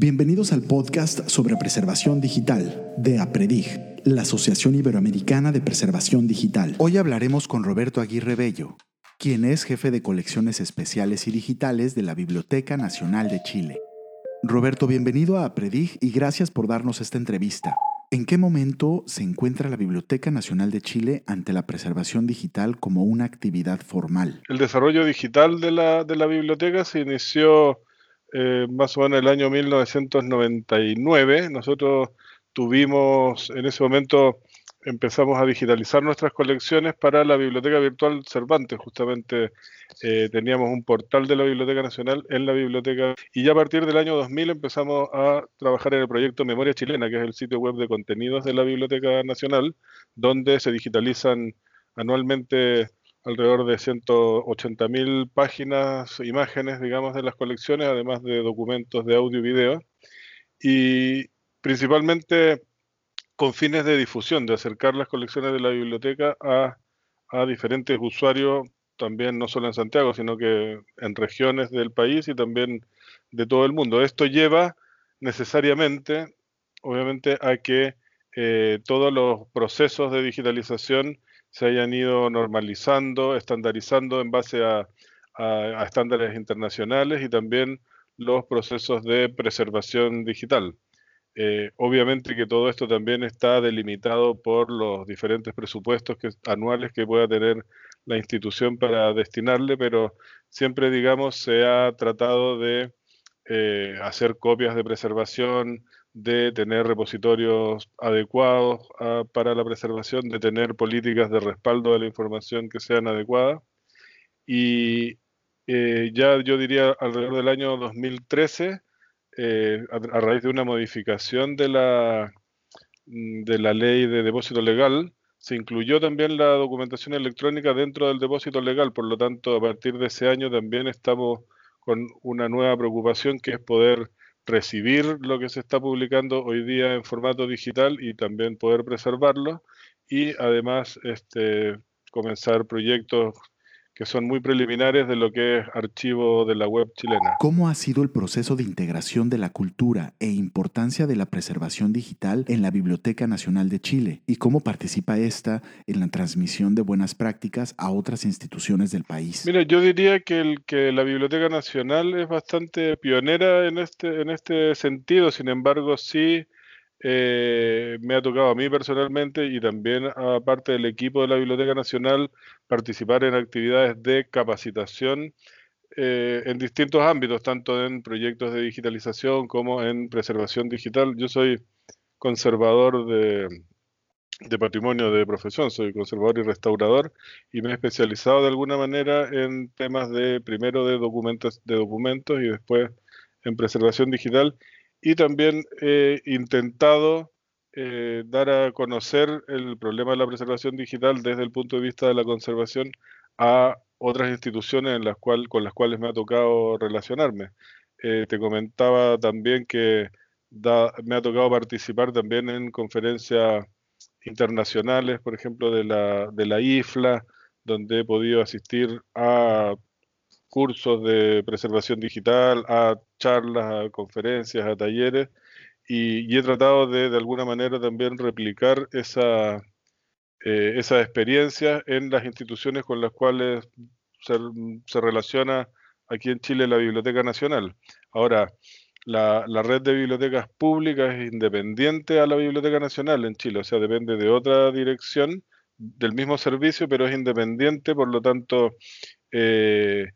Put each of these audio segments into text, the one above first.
Bienvenidos al podcast sobre preservación digital de APREDIG, la Asociación Iberoamericana de Preservación Digital. Hoy hablaremos con Roberto Aguirre Bello, quien es jefe de colecciones especiales y digitales de la Biblioteca Nacional de Chile. Roberto, bienvenido a APREDIG y gracias por darnos esta entrevista. ¿En qué momento se encuentra la Biblioteca Nacional de Chile ante la preservación digital como una actividad formal? El desarrollo digital de la, de la biblioteca se inició eh, más o menos en el año 1999. Nosotros tuvimos, en ese momento empezamos a digitalizar nuestras colecciones para la Biblioteca Virtual Cervantes. Justamente eh, teníamos un portal de la Biblioteca Nacional en la biblioteca y ya a partir del año 2000 empezamos a trabajar en el proyecto Memoria Chilena, que es el sitio web de contenidos de la Biblioteca Nacional, donde se digitalizan anualmente alrededor de 180.000 páginas, imágenes, digamos, de las colecciones, además de documentos de audio y video, y principalmente con fines de difusión, de acercar las colecciones de la biblioteca a, diferentes usuarios, también no solo en Santiago, sino que en regiones del país y también de todo el mundo. Esto lleva necesariamente, obviamente, a que eh, todos los procesos de digitalización se hayan ido normalizando, estandarizando en base a, estándares internacionales y también los procesos de preservación digital. Eh, obviamente que todo esto también está delimitado por los diferentes presupuestos que, anuales que pueda tener la institución para destinarle, pero siempre, digamos, se ha tratado de eh, hacer copias de preservación, de tener repositorios adecuados ah, para la preservación, de tener políticas de respaldo de la información que sean adecuadas. Y eh, ya yo diría alrededor del año 2013, eh, a, raíz de una modificación de la, mm, de la ley de depósito legal, se incluyó también la documentación electrónica dentro del depósito legal, por lo tanto, a partir de ese año también estamos con una nueva preocupación que es poder recibir lo que se está publicando hoy día en formato digital y también poder preservarlo y además este, comenzar proyectos que son muy preliminares de lo que es archivo de la web chilena. ¿Cómo ha sido el proceso de integración de la cultura e importancia de la preservación digital en la Biblioteca Nacional de Chile? ¿Y cómo participa esta en la transmisión de buenas prácticas a otras instituciones del país? Mira, yo diría que, el, que la Biblioteca Nacional es bastante pionera en este, en este sentido, sin embargo, sí eh, me ha tocado a mí personalmente y también a parte del equipo de la Biblioteca Nacional participar en actividades de capacitación eh, en distintos ámbitos, tanto en proyectos de digitalización como en preservación digital. Yo soy conservador de, de patrimonio de profesión, soy conservador y restaurador y me he especializado de alguna manera en temas de primero de documentos, de documentos y después en preservación digital y también he intentado eh, dar a conocer el problema de la preservación digital desde el punto de vista de la conservación a otras instituciones en las cual, con las cuales me ha tocado relacionarme. Eh, te comentaba también que me ha tocado participar también en conferencias internacionales, por ejemplo, de la, de la IFLA, donde he podido asistir a cursos de preservación digital, a charlas, a conferencias, a talleres, y, he tratado de, de alguna manera también replicar esa, eh, esa experiencia en las instituciones con las cuales se, se, relaciona aquí en Chile la Biblioteca Nacional. Ahora, la, la, red de bibliotecas públicas es independiente a la Biblioteca Nacional en Chile, o sea, depende de otra dirección del mismo servicio, pero es independiente, por lo tanto, eh,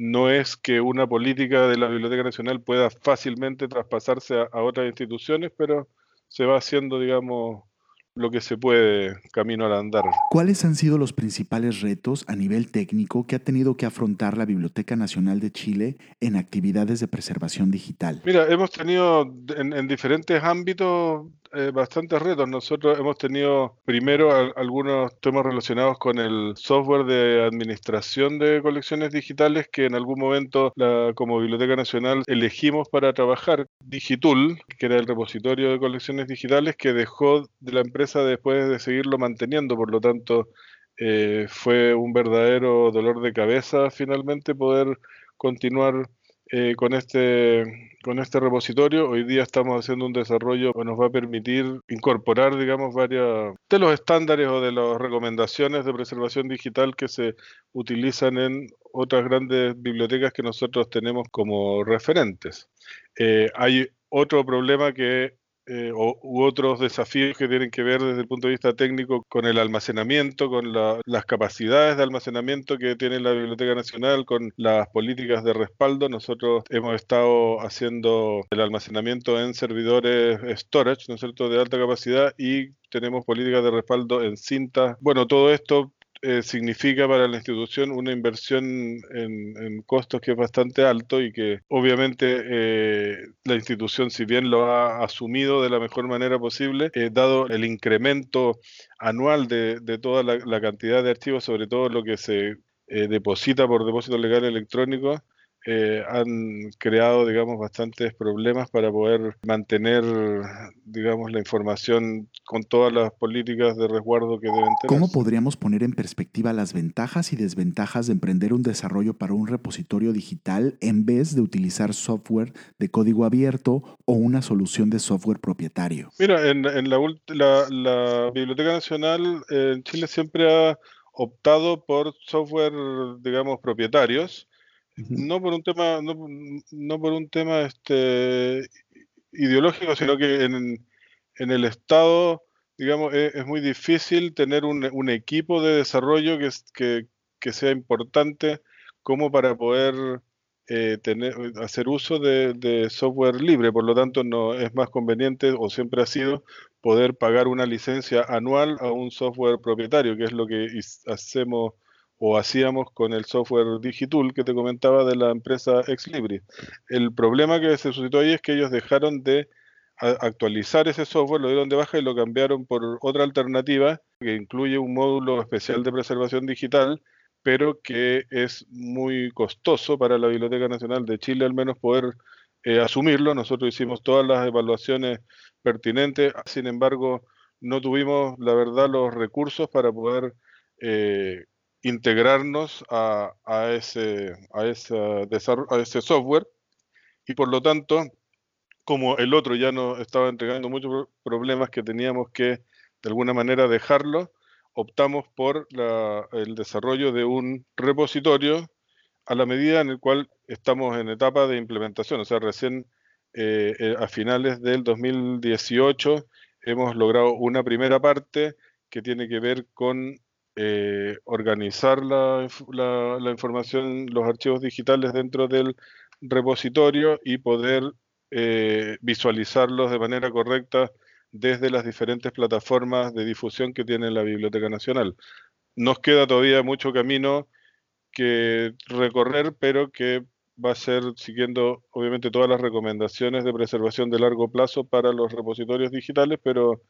no es que una política de la Biblioteca Nacional pueda fácilmente traspasarse a, otras instituciones, pero se va haciendo, digamos, lo que se puede camino al andar. ¿Cuáles han sido los principales retos a nivel técnico que ha tenido que afrontar la Biblioteca Nacional de Chile en actividades de preservación digital? Mira, hemos tenido en, diferentes ámbitos eh, bastantes retos. Nosotros hemos tenido primero algunos temas relacionados con el software de administración de colecciones digitales que en algún momento la, como Biblioteca Nacional elegimos para trabajar. Digitul, que era el repositorio de colecciones digitales, que dejó de la empresa después de seguirlo manteniendo, por lo tanto eh, fue un verdadero dolor de cabeza finalmente poder continuar eh, con, este, con este repositorio. Hoy día estamos haciendo un desarrollo que nos va a permitir incorporar, digamos, varios de los estándares o de las recomendaciones de preservación digital que se utilizan en otras grandes bibliotecas que nosotros tenemos como referentes. Eh, hay otro problema que eh, u otros desafíos que tienen que ver desde el punto de vista técnico con el almacenamiento, con las capacidades de almacenamiento que tiene la Biblioteca Nacional, con las políticas de respaldo. Nosotros hemos estado haciendo el almacenamiento en servidores storage, ¿no es cierto?, de alta capacidad y tenemos políticas de respaldo en cinta. Bueno, todo esto eh, significa para la institución una inversión en, costos que es bastante alto y que obviamente eh, la institución, si bien lo ha asumido de la mejor manera posible, eh, dado el incremento anual de, toda la, cantidad de archivos, sobre todo lo que se deposita por depósito legal electrónico, eh, han creado, digamos, bastantes problemas para poder mantener, digamos, la información con todas las políticas de resguardo que deben tener. ¿Cómo podríamos poner en perspectiva las ventajas y desventajas de emprender un desarrollo para un repositorio digital en vez de utilizar software de código abierto o una solución de software propietario? Mira, en, la, la, Biblioteca Nacional eh, en Chile siempre ha optado por software, digamos, propietarios no por un tema, no, por un tema este, ideológico, sino que en, el Estado, digamos, e, es, muy difícil tener un, equipo de desarrollo que, que, sea importante como para poder eh, tener, hacer uso de, software libre. Por lo tanto, no es más conveniente, o siempre ha sido, poder pagar una licencia anual a un software propietario, que es lo que hacemos o hacíamos con el software Digital que te comentaba de la empresa Exlibris. El problema que se suscitó ahí es que ellos dejaron de actualizar ese software, lo dieron de baja y lo cambiaron por otra alternativa que incluye un módulo especial de preservación digital, pero que es muy costoso para la Biblioteca Nacional de Chile al menos poder eh, asumirlo. Nosotros hicimos todas las evaluaciones pertinentes, sin embargo no tuvimos, la verdad, los recursos para poder eh, integrarnos a, ese, a, ese a ese software. Y por lo tanto, como el otro ya nos estaba entregando muchos problemas que teníamos que de alguna manera dejarlo, optamos por el desarrollo de un repositorio a la medida en el cual estamos en etapa de implementación, o sea, recién eh, eh, a finales del 2018 hemos logrado una primera parte que tiene que ver con eh, organizar la, información, los archivos digitales dentro del repositorio y poder eh, visualizarlos de manera correcta desde las diferentes plataformas de difusión que tiene la Biblioteca Nacional. Nos queda todavía mucho camino que recorrer, pero que va a ser siguiendo obviamente todas las recomendaciones de preservación de largo plazo para los repositorios digitales, pero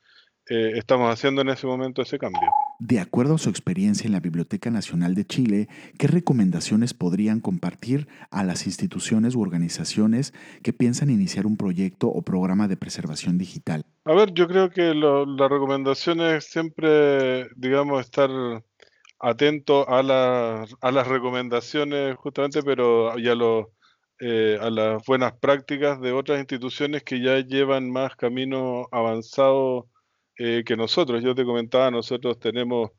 eh, estamos haciendo en ese momento ese cambio. De acuerdo a su experiencia en la Biblioteca Nacional de Chile, ¿qué recomendaciones podrían compartir a las instituciones u organizaciones que piensan iniciar un proyecto o programa de preservación digital? A ver, yo creo que la recomendación es siempre, digamos, estar atento a, a las recomendaciones justamente, pero ya lo, eh, a las buenas prácticas de otras instituciones que ya llevan más camino avanzado eh, que nosotros. Yo te comentaba, nosotros tenemos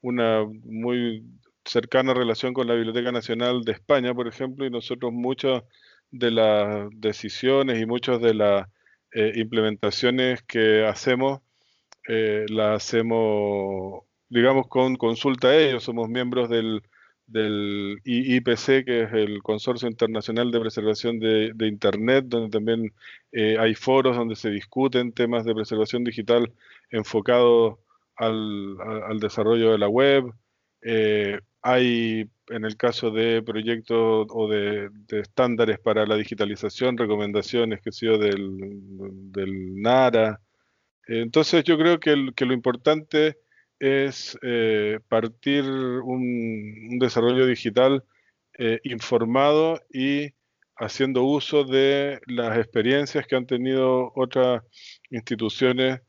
una muy cercana relación con la Biblioteca Nacional de España, por ejemplo, y nosotros muchas de las decisiones y muchas de las eh, implementaciones que hacemos, eh, las hacemos, digamos, con consulta a ellos. Somos miembros del, del IPC, que es el Consorcio Internacional de Preservación de, Internet, donde también hay foros donde se discuten temas de preservación digital enfocado al, desarrollo de la web. Eh, hay, en el caso de proyectos o de, estándares para la digitalización, recomendaciones que sido del, del NARA. Entonces yo creo que, lo importante es eh, partir un, desarrollo digital eh, informado y haciendo uso de las experiencias que han tenido otras instituciones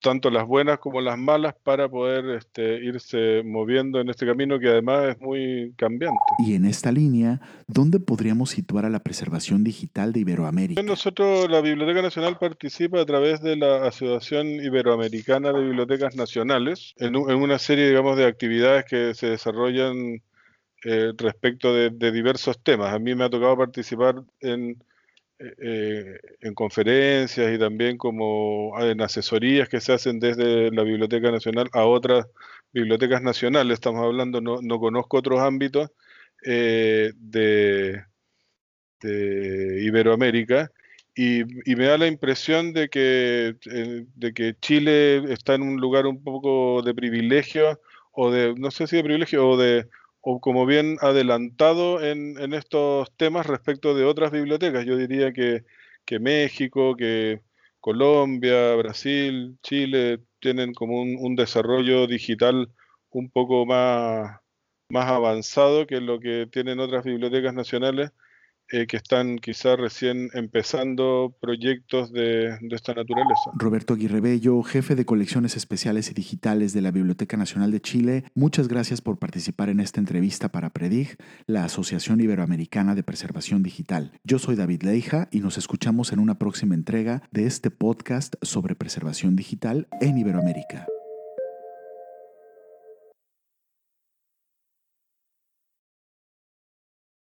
tanto las buenas como las malas para poder este, irse moviendo en este camino que además es muy cambiante. Y en esta línea, ¿dónde podríamos situar a la preservación digital de Iberoamérica? Nosotros, la Biblioteca Nacional participa a través de la Asociación Iberoamericana de Bibliotecas Nacionales en, una serie, digamos, de actividades que se desarrollan eh, respecto de, de diversos temas. A mí me ha tocado participar en eh, en conferencias y también como en asesorías que se hacen desde la Biblioteca Nacional a otras bibliotecas nacionales, estamos hablando, no, no conozco otros ámbitos eh, de, Iberoamérica y, me da la impresión de que, eh, de que Chile está en un lugar un poco de privilegio o de, no sé si de privilegio o de o como bien adelantado en, estos temas respecto de otras bibliotecas. Yo diría que, México, que Colombia, Brasil, Chile tienen como un, desarrollo digital un poco más, más avanzado que lo que tienen otras bibliotecas nacionales eh, que están quizás recién empezando proyectos de, esta naturaleza. Roberto Aguirre Bello, jefe de colecciones especiales y digitales de la Biblioteca Nacional de Chile, muchas gracias por participar en esta entrevista para Predig, la Asociación Iberoamericana de Preservación Digital. Yo soy David Leija y nos escuchamos en una próxima entrega de este podcast sobre preservación digital en Iberoamérica.